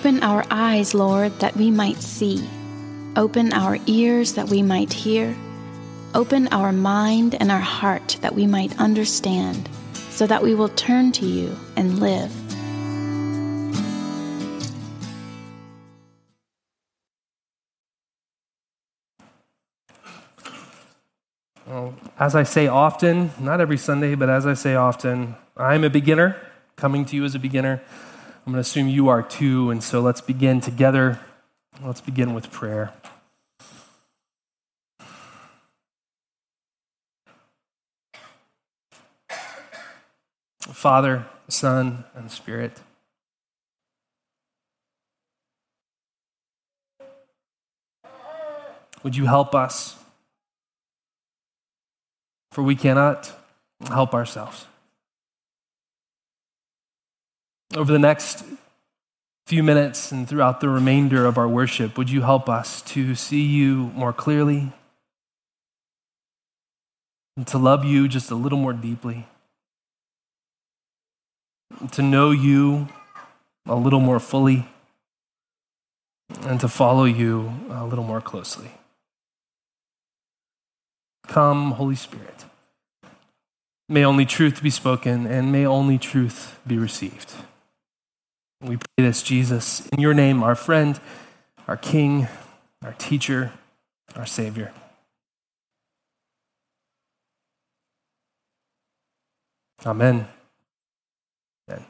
Open our eyes, Lord, that we might see. Open our ears that we might hear. Open our mind and our heart that we might understand, so that we will turn to you and live. Well, as I say often, not every Sunday, but as I say often, I'm a beginner, coming to you as a beginner. I'm going to assume you are too, and so let's begin together. Let's begin with prayer. Father, Son, and Spirit. Would you help us? For we cannot help ourselves. Over the next few minutes and throughout the remainder of our worship, would you help us to see you more clearly and to love you just a little more deeply, to know you a little more fully, and to follow you a little more closely? Come, Holy Spirit. May only truth be spoken and may only truth be received. We pray this, Jesus, in your name, our friend, our King, our teacher, our Savior. Amen. Amen.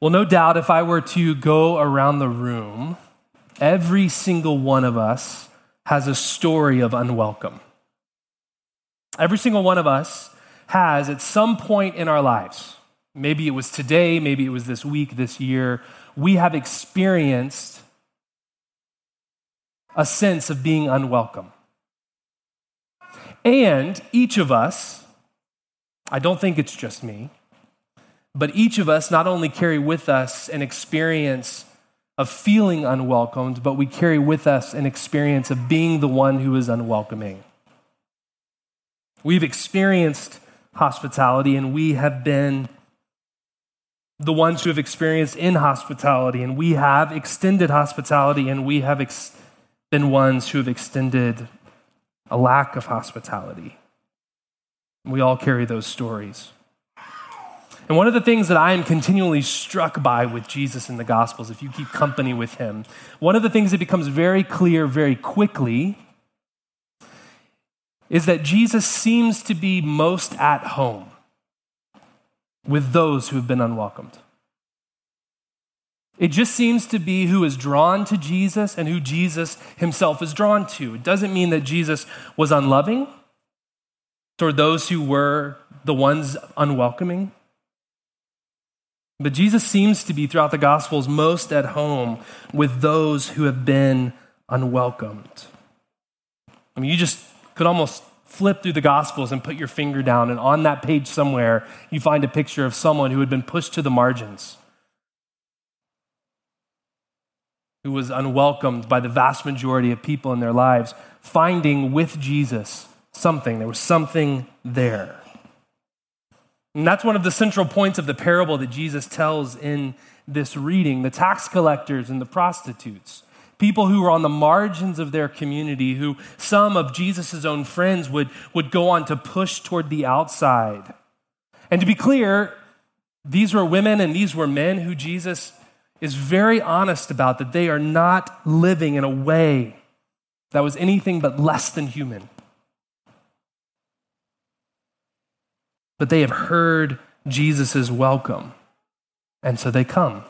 Well, no doubt, if I were to go around the room, every single one of us has a story of unwelcome. Every single one of us has, at some point in our lives, Maybe it was today, maybe it was this week, this year. We have experienced a sense of being unwelcome. And each of us, I don't think it's just me, but each of us not only carry with us an experience of feeling unwelcomed, but we carry with us an experience of being the one who is unwelcoming. We've experienced hospitality and we have been the ones who have experienced in hospitality, and we have extended hospitality, and we have ex- been ones who have extended a lack of hospitality. We all carry those stories. And one of the things that I am continually struck by with Jesus in the Gospels, if you keep company with him, one of the things that becomes very clear very quickly is that Jesus seems to be most at home with those who have been unwelcomed. It just seems to be who is drawn to Jesus and who Jesus himself is drawn to. It doesn't mean that Jesus was unloving toward those who were the ones unwelcoming. But Jesus seems to be, throughout the Gospels, most at home with those who have been unwelcomed. I mean, you just could almost flip through the Gospels and put your finger down, and on that page somewhere, you find a picture of someone who had been pushed to the margins, who was unwelcomed by the vast majority of people in their lives, finding with Jesus something. There was something there. And that's one of the central points of the parable that Jesus tells in this reading the tax collectors and the prostitutes people who were on the margins of their community, who some of Jesus' own friends would, would go on to push toward the outside. And to be clear, these were women and these were men who Jesus is very honest about that they are not living in a way that was anything but less than human. But they have heard Jesus' welcome, and so they come.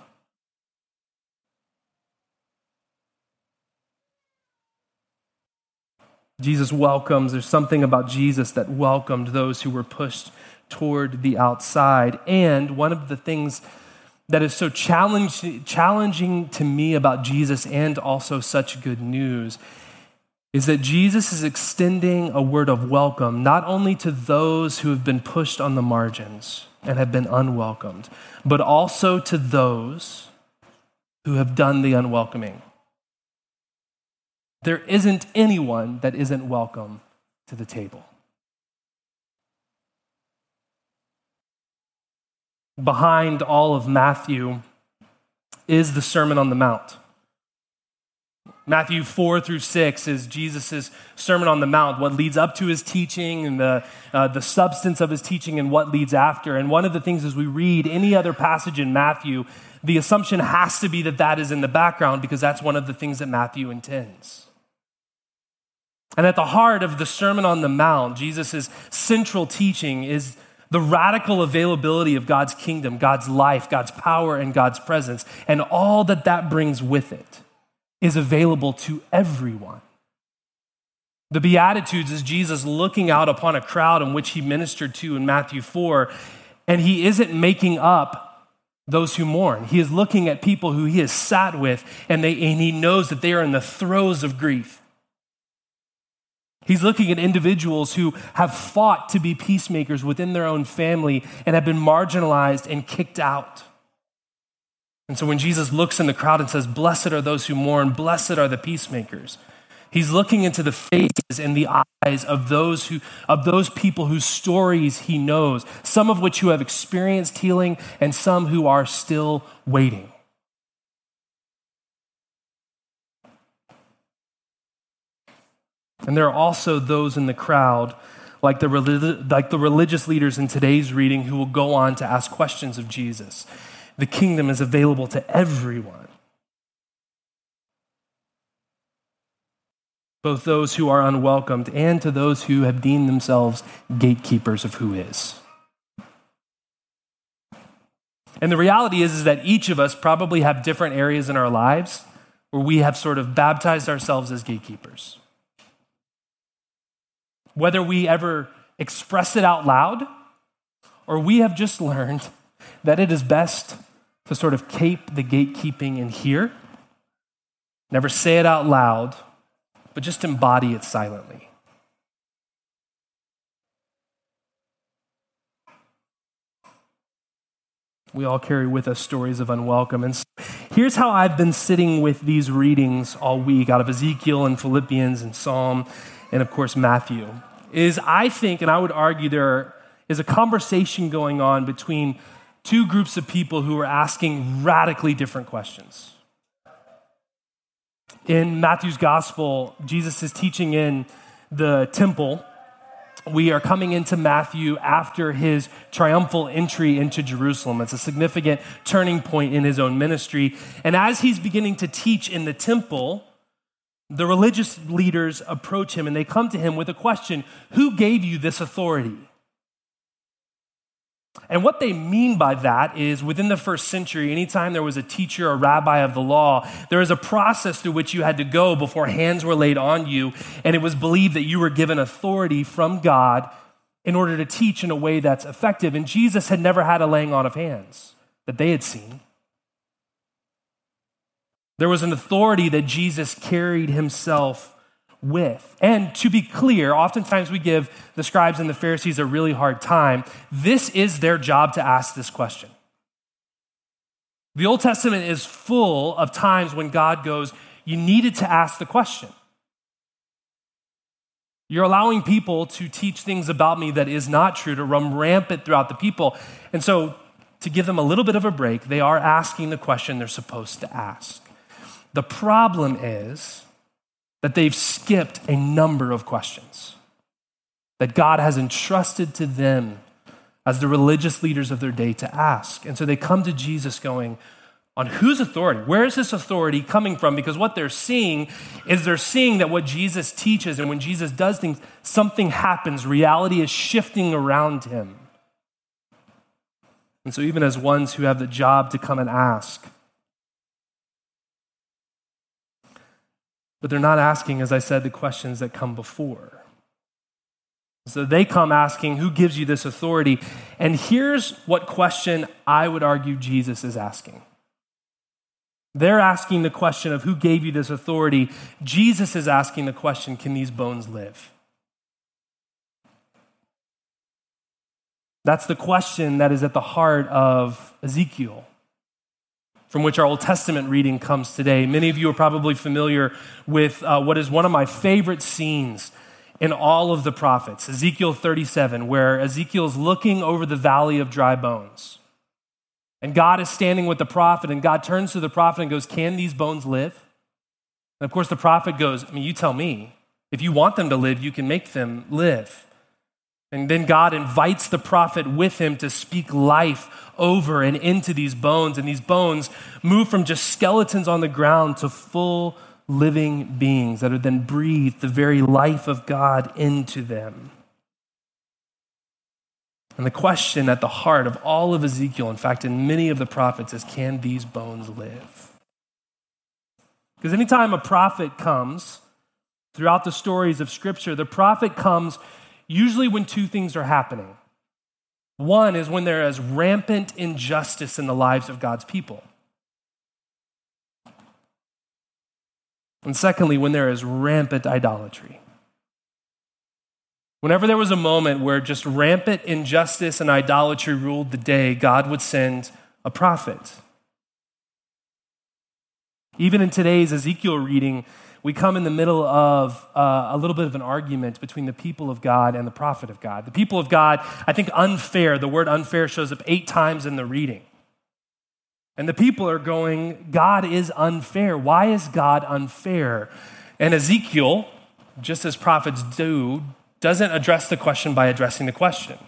Jesus welcomes, there's something about Jesus that welcomed those who were pushed toward the outside. And one of the things that is so challenging to me about Jesus and also such good news is that Jesus is extending a word of welcome not only to those who have been pushed on the margins and have been unwelcomed, but also to those who have done the unwelcoming. There isn't anyone that isn't welcome to the table. Behind all of Matthew is the Sermon on the Mount. Matthew 4 through 6 is Jesus' Sermon on the Mount, what leads up to his teaching and the, uh, the substance of his teaching and what leads after. And one of the things as we read any other passage in Matthew, the assumption has to be that that is in the background because that's one of the things that Matthew intends. And at the heart of the Sermon on the Mount, Jesus' central teaching is the radical availability of God's kingdom, God's life, God's power, and God's presence, and all that that brings with it is available to everyone. The Beatitudes is Jesus looking out upon a crowd in which he ministered to in Matthew 4, and he isn't making up those who mourn. He is looking at people who he has sat with, and, they, and he knows that they are in the throes of grief. He's looking at individuals who have fought to be peacemakers within their own family and have been marginalized and kicked out. And so when Jesus looks in the crowd and says, Blessed are those who mourn, blessed are the peacemakers, he's looking into the faces and the eyes of those, who, of those people whose stories he knows, some of which who have experienced healing and some who are still waiting. And there are also those in the crowd, like the, like the religious leaders in today's reading, who will go on to ask questions of Jesus the kingdom is available to everyone. Both those who are unwelcomed and to those who have deemed themselves gatekeepers of who is. And the reality is, is that each of us probably have different areas in our lives where we have sort of baptized ourselves as gatekeepers. Whether we ever express it out loud or we have just learned that it is best to sort of cape the gatekeeping in here. Never say it out loud, but just embody it silently. We all carry with us stories of unwelcome. And so here's how I've been sitting with these readings all week out of Ezekiel and Philippians and Psalm and, of course, Matthew. Is I think, and I would argue, there is a conversation going on between two groups of people who are asking radically different questions. In Matthew's gospel, Jesus is teaching in the temple. We are coming into Matthew after his triumphal entry into Jerusalem. It's a significant turning point in his own ministry. And as he's beginning to teach in the temple, the religious leaders approach him and they come to him with a question Who gave you this authority? And what they mean by that is within the first century, anytime there was a teacher or rabbi of the law, there was a process through which you had to go before hands were laid on you. And it was believed that you were given authority from God in order to teach in a way that's effective. And Jesus had never had a laying on of hands that they had seen. There was an authority that Jesus carried himself with. And to be clear, oftentimes we give the scribes and the Pharisees a really hard time. This is their job to ask this question. The Old Testament is full of times when God goes, You needed to ask the question. You're allowing people to teach things about me that is not true, to run rampant throughout the people. And so, to give them a little bit of a break, they are asking the question they're supposed to ask. The problem is, that they've skipped a number of questions that God has entrusted to them as the religious leaders of their day to ask. And so they come to Jesus going, on whose authority? Where is this authority coming from? Because what they're seeing is they're seeing that what Jesus teaches and when Jesus does things, something happens. Reality is shifting around him. And so, even as ones who have the job to come and ask, But they're not asking, as I said, the questions that come before. So they come asking, Who gives you this authority? And here's what question I would argue Jesus is asking. They're asking the question of who gave you this authority. Jesus is asking the question, Can these bones live? That's the question that is at the heart of Ezekiel from which our Old Testament reading comes today. Many of you are probably familiar with uh, what is one of my favorite scenes in all of the prophets, Ezekiel 37, where Ezekiel is looking over the valley of dry bones. And God is standing with the prophet, and God turns to the prophet and goes, Can these bones live? And of course, the prophet goes, I mean, you tell me. If you want them to live, you can make them live. And then God invites the prophet with him to speak life over and into these bones. And these bones move from just skeletons on the ground to full living beings that are then breathed the very life of God into them. And the question at the heart of all of Ezekiel, in fact, in many of the prophets, is can these bones live? Because anytime a prophet comes throughout the stories of Scripture, the prophet comes usually when two things are happening. One is when there is rampant injustice in the lives of God's people. And secondly, when there is rampant idolatry. Whenever there was a moment where just rampant injustice and idolatry ruled the day, God would send a prophet. Even in today's Ezekiel reading, we come in the middle of uh, a little bit of an argument between the people of God and the prophet of God. The people of God, I think unfair, the word unfair shows up eight times in the reading. And the people are going, God is unfair. Why is God unfair? And Ezekiel, just as prophets do, doesn't address the question by addressing the question.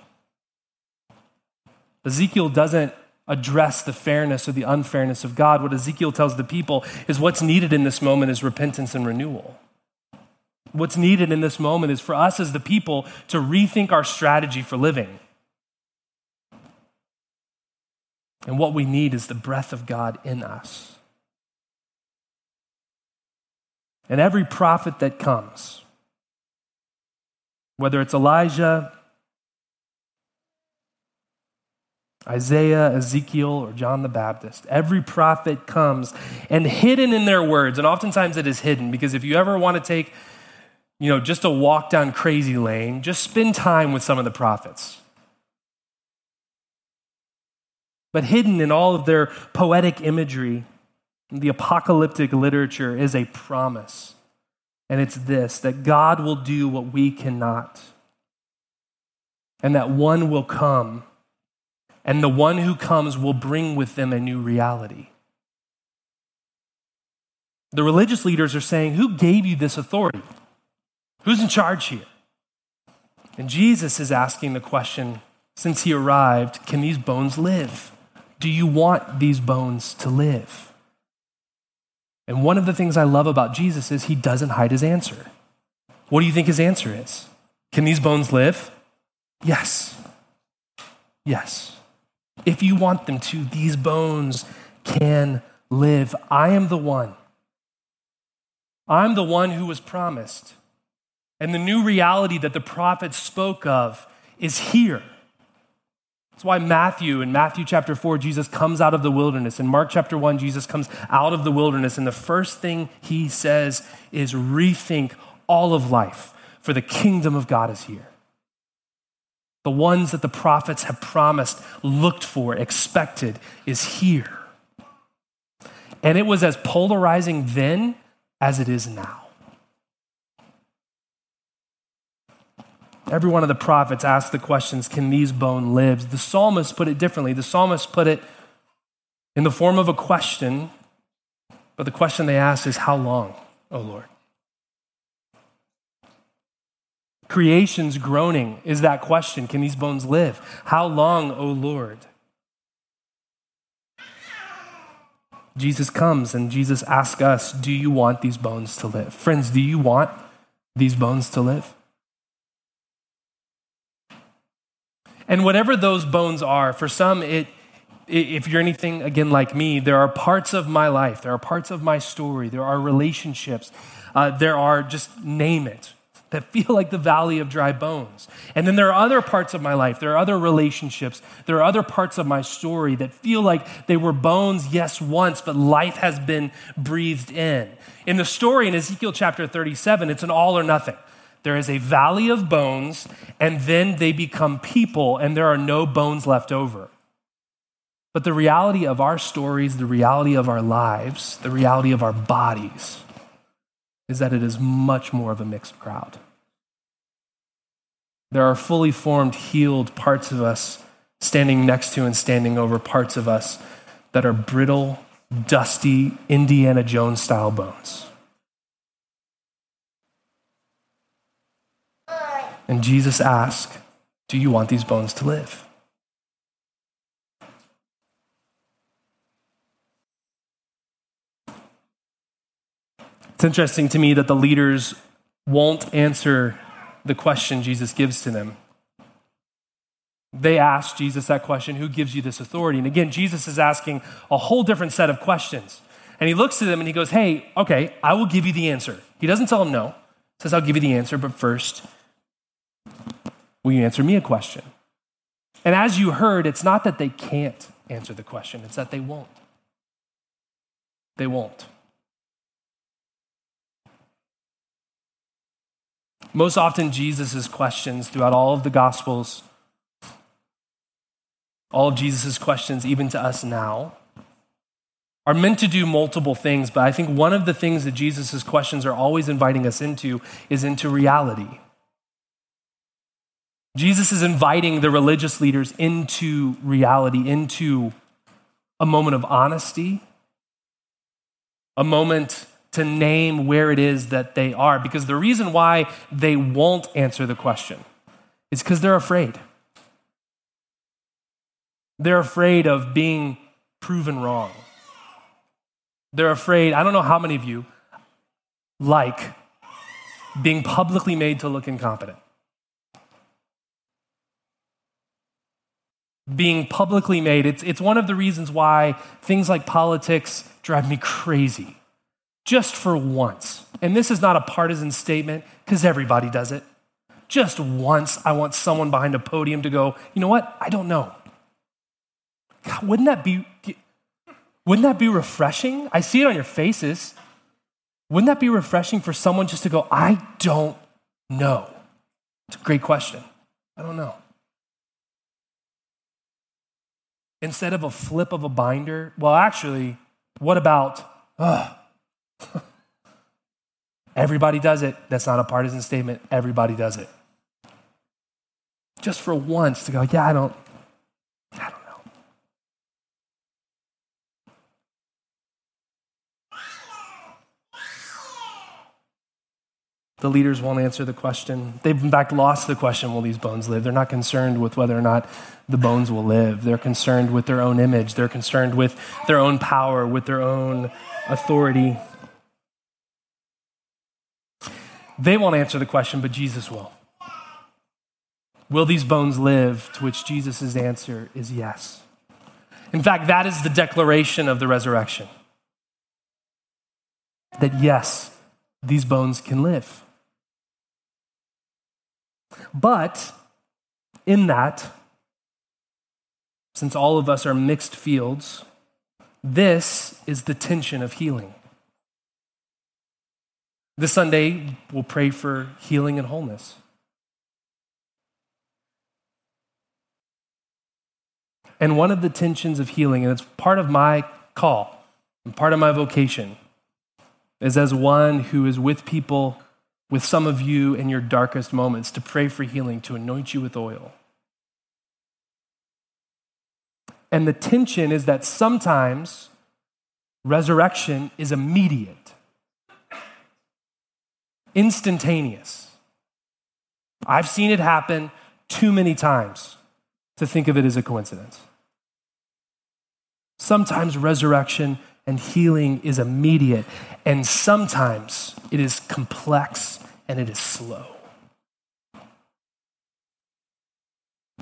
Ezekiel doesn't address the fairness or the unfairness of God. What Ezekiel tells the people is what's needed in this moment is repentance and renewal. What's needed in this moment is for us as the people to rethink our strategy for living. And what we need is the breath of God in us. And every prophet that comes, whether it's Elijah, Isaiah, Ezekiel, or John the Baptist, every prophet comes and hidden in their words, and oftentimes it is hidden because if you ever want to take, you know, just a walk down crazy lane, just spend time with some of the prophets. But hidden in all of their poetic imagery, the apocalyptic literature is a promise. And it's this that God will do what we cannot, and that one will come and the one who comes will bring with them a new reality. The religious leaders are saying, Who gave you this authority? Who's in charge here? And Jesus is asking the question since he arrived, can these bones live? Do you want these bones to live? And one of the things I love about Jesus is he doesn't hide his answer. What do you think his answer is? Can these bones live? Yes. Yes. If you want them to, these bones can live. I am the one. I'm the one who was promised. And the new reality that the prophets spoke of is here. That's why Matthew, in Matthew chapter 4, Jesus comes out of the wilderness. In Mark chapter 1, Jesus comes out of the wilderness. And the first thing he says is rethink all of life, for the kingdom of God is here the ones that the prophets have promised, looked for, expected, is here. And it was as polarizing then as it is now. Every one of the prophets asked the questions can these bones live? The psalmist put it differently. The psalmist put it in the form of a question, but the question they asked is, How long, O Lord? Creation's groaning is that question Can these bones live? How long, O Lord? Jesus comes and Jesus asks us, Do you want these bones to live? Friends, do you want these bones to live? And whatever those bones are, for some, it, if you're anything again like me, there are parts of my life, there are parts of my story, there are relationships, uh, there are just name it, that feel like the valley of dry bones. And then there are other parts of my life, there are other relationships, there are other parts of my story that feel like they were bones, yes, once, but life has been breathed in. In the story in Ezekiel chapter 37, it's an all or nothing. There is a valley of bones, and then they become people, and there are no bones left over. But the reality of our stories, the reality of our lives, the reality of our bodies, is that it is much more of a mixed crowd. There are fully formed, healed parts of us standing next to and standing over parts of us that are brittle, dusty, Indiana Jones style bones. And Jesus asked, Do you want these bones to live? It's interesting to me that the leaders won't answer the question Jesus gives to them. They ask Jesus that question Who gives you this authority? And again, Jesus is asking a whole different set of questions. And he looks at them and he goes, Hey, okay, I will give you the answer. He doesn't tell them no. He says, I'll give you the answer, but first, will you answer me a question? And as you heard, it's not that they can't answer the question, it's that they won't. They won't. Most often, Jesus' questions throughout all of the Gospels, all of Jesus' questions, even to us now, are meant to do multiple things. But I think one of the things that Jesus' questions are always inviting us into is into reality. Jesus is inviting the religious leaders into reality, into a moment of honesty, a moment to name where it is that they are. Because the reason why they won't answer the question is because they're afraid. They're afraid of being proven wrong. They're afraid, I don't know how many of you like being publicly made to look incompetent. Being publicly made, it's, it's one of the reasons why things like politics drive me crazy just for once, and this is not a partisan statement because everybody does it. Just once, I want someone behind a podium to go, you know what? I don't know. God, wouldn't that be wouldn't that be refreshing? I see it on your faces. Wouldn't that be refreshing for someone just to go, I don't know? It's a great question. I don't know. Instead of a flip of a binder, well, actually, what about, Everybody does it. That's not a partisan statement. Everybody does it. Just for once to go, yeah, I don't, I don't know. The leaders won't answer the question. They've, in fact, lost the question will these bones live? They're not concerned with whether or not the bones will live. They're concerned with their own image. They're concerned with their own power, with their own authority. They won't answer the question, but Jesus will. Will these bones live? To which Jesus' answer is yes. In fact, that is the declaration of the resurrection. That yes, these bones can live. But in that, since all of us are mixed fields, this is the tension of healing. This Sunday, we'll pray for healing and wholeness. And one of the tensions of healing, and it's part of my call and part of my vocation, is as one who is with people, with some of you in your darkest moments, to pray for healing, to anoint you with oil. And the tension is that sometimes resurrection is immediate instantaneous. I've seen it happen too many times to think of it as a coincidence. Sometimes resurrection and healing is immediate, and sometimes it is complex and it is slow.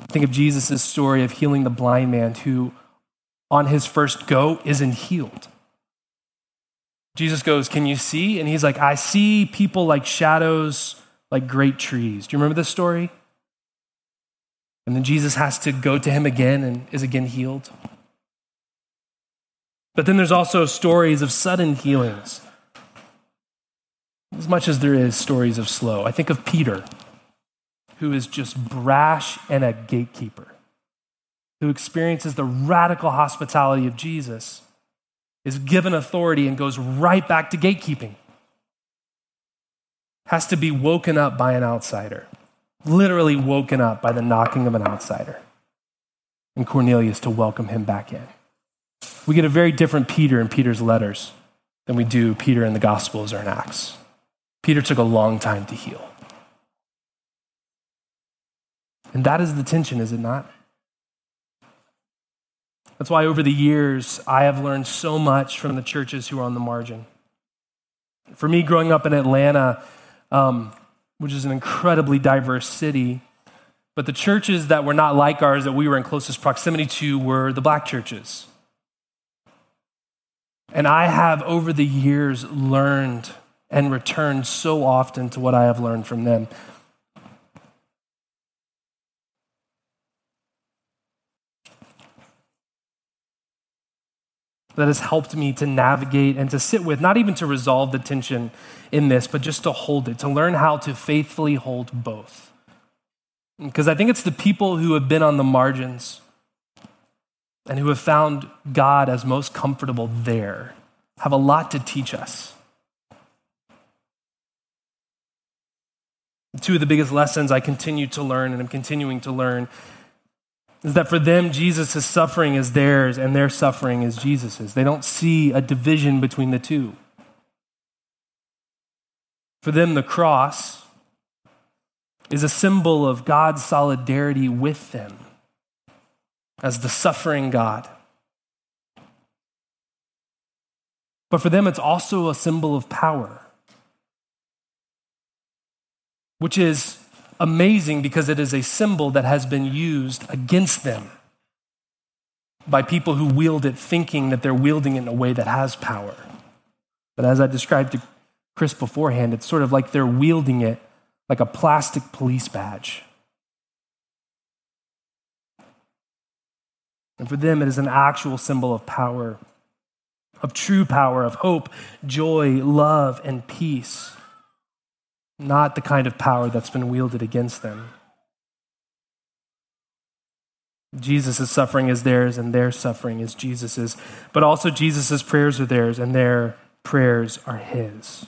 Think of Jesus' story of healing the blind man who, on his first go, isn't healed. Jesus goes, Can you see? And he's like, I see people like shadows, like great trees. Do you remember this story? And then Jesus has to go to him again and is again healed. But then there's also stories of sudden healings, as much as there is stories of slow. I think of Peter, who is just brash and a gatekeeper, who experiences the radical hospitality of Jesus is given authority and goes right back to gatekeeping. Has to be woken up by an outsider, literally woken up by the knocking of an outsider. and Cornelius to welcome him back in. We get a very different Peter in Peter's letters than we do Peter in the Gospels or in Acts. Peter took a long time to heal. And that is the tension, is it not? That's why over the years, I have learned so much from the churches who are on the margin. For me, growing up in Atlanta, um, which is an incredibly diverse city, but the churches that were not like ours, that we were in closest proximity to, were the black churches. And I have, over the years, learned and returned so often to what I have learned from them. That has helped me to navigate and to sit with, not even to resolve the tension in this, but just to hold it, to learn how to faithfully hold both. Because I think it's the people who have been on the margins and who have found God as most comfortable there have a lot to teach us. Two of the biggest lessons I continue to learn and I'm continuing to learn is that for them, Jesus' suffering is theirs and their suffering is Jesus's. They don't see a division between the two. For them, the cross is a symbol of God's solidarity with them as the suffering God. But for them, it's also a symbol of power, which is amazing because it is a symbol that has been used against them by people who wield it thinking that they're wielding it in a way that has power. But as I described to Chris beforehand, it's sort of like they're wielding it like a plastic police badge. And for them, it is an actual symbol of power, of true power, of hope, joy, love, and peace not the kind of power that's been wielded against them. Jesus' suffering is theirs, and their suffering is Jesus's. But also, Jesus' prayers are theirs, and their prayers are his.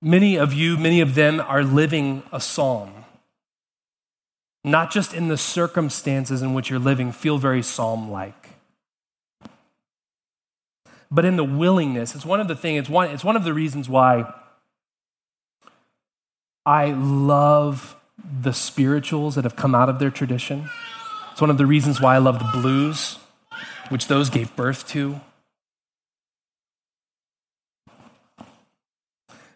Many of you, many of them, are living a psalm. Not just in the circumstances in which you're living, feel very psalm like but in the willingness. It's one of the things, it's one, it's one of the reasons why I love the spirituals that have come out of their tradition. It's one of the reasons why I love the blues, which those gave birth to.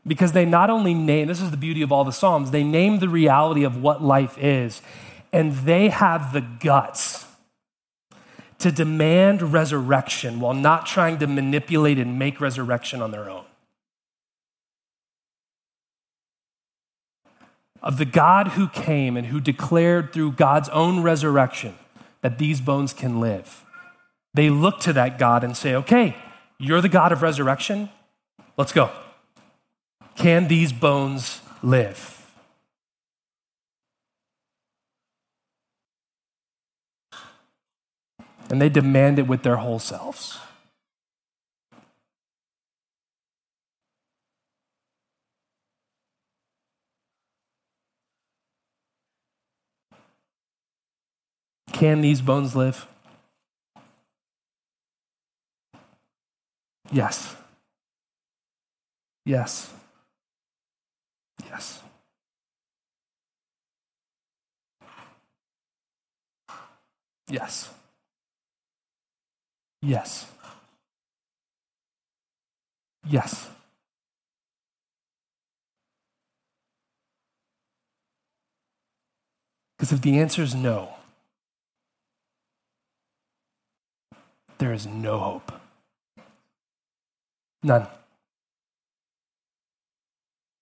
Because they not only name, this is the beauty of all the Psalms, they name the reality of what life is, and they have the guts to demand resurrection while not trying to manipulate and make resurrection on their own. Of the God who came and who declared through God's own resurrection that these bones can live. They look to that God and say, okay, you're the God of resurrection. Let's go. Can these bones live? And they demand it with their whole selves. Can these bones live? Yes. Yes. Yes. Yes. Yes. Yes. Because if the answer is no, there is no hope. None.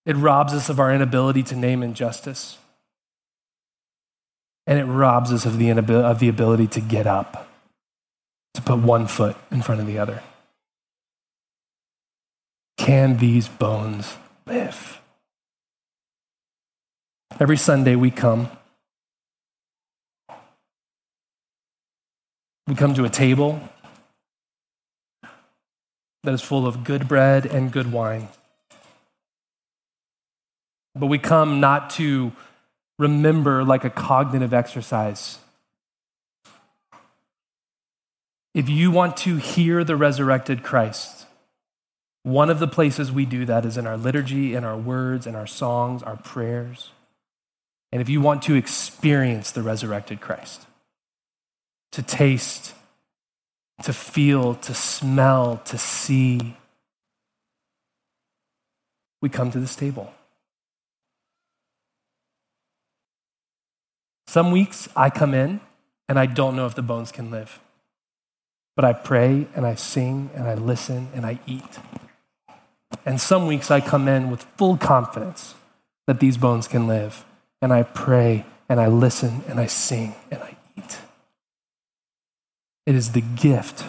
It robs us of our inability to name injustice. And it robs us of the, of the ability to get up, to put one foot in front of the other. Can these bones live? Every Sunday we come. We come to a table that is full of good bread and good wine. But we come not to remember like a cognitive exercise, If you want to hear the resurrected Christ, one of the places we do that is in our liturgy, in our words, in our songs, our prayers. And if you want to experience the resurrected Christ, to taste, to feel, to smell, to see, we come to this table. Some weeks I come in and I don't know if the bones can live. But I pray and I sing and I listen and I eat. And some weeks I come in with full confidence that these bones can live. And I pray and I listen and I sing and I. It is the gift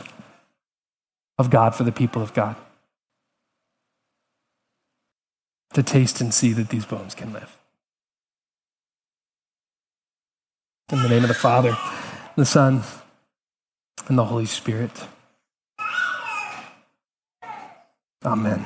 of God for the people of God to taste and see that these bones can live. In the name of the Father, the Son, and the Holy Spirit. Amen.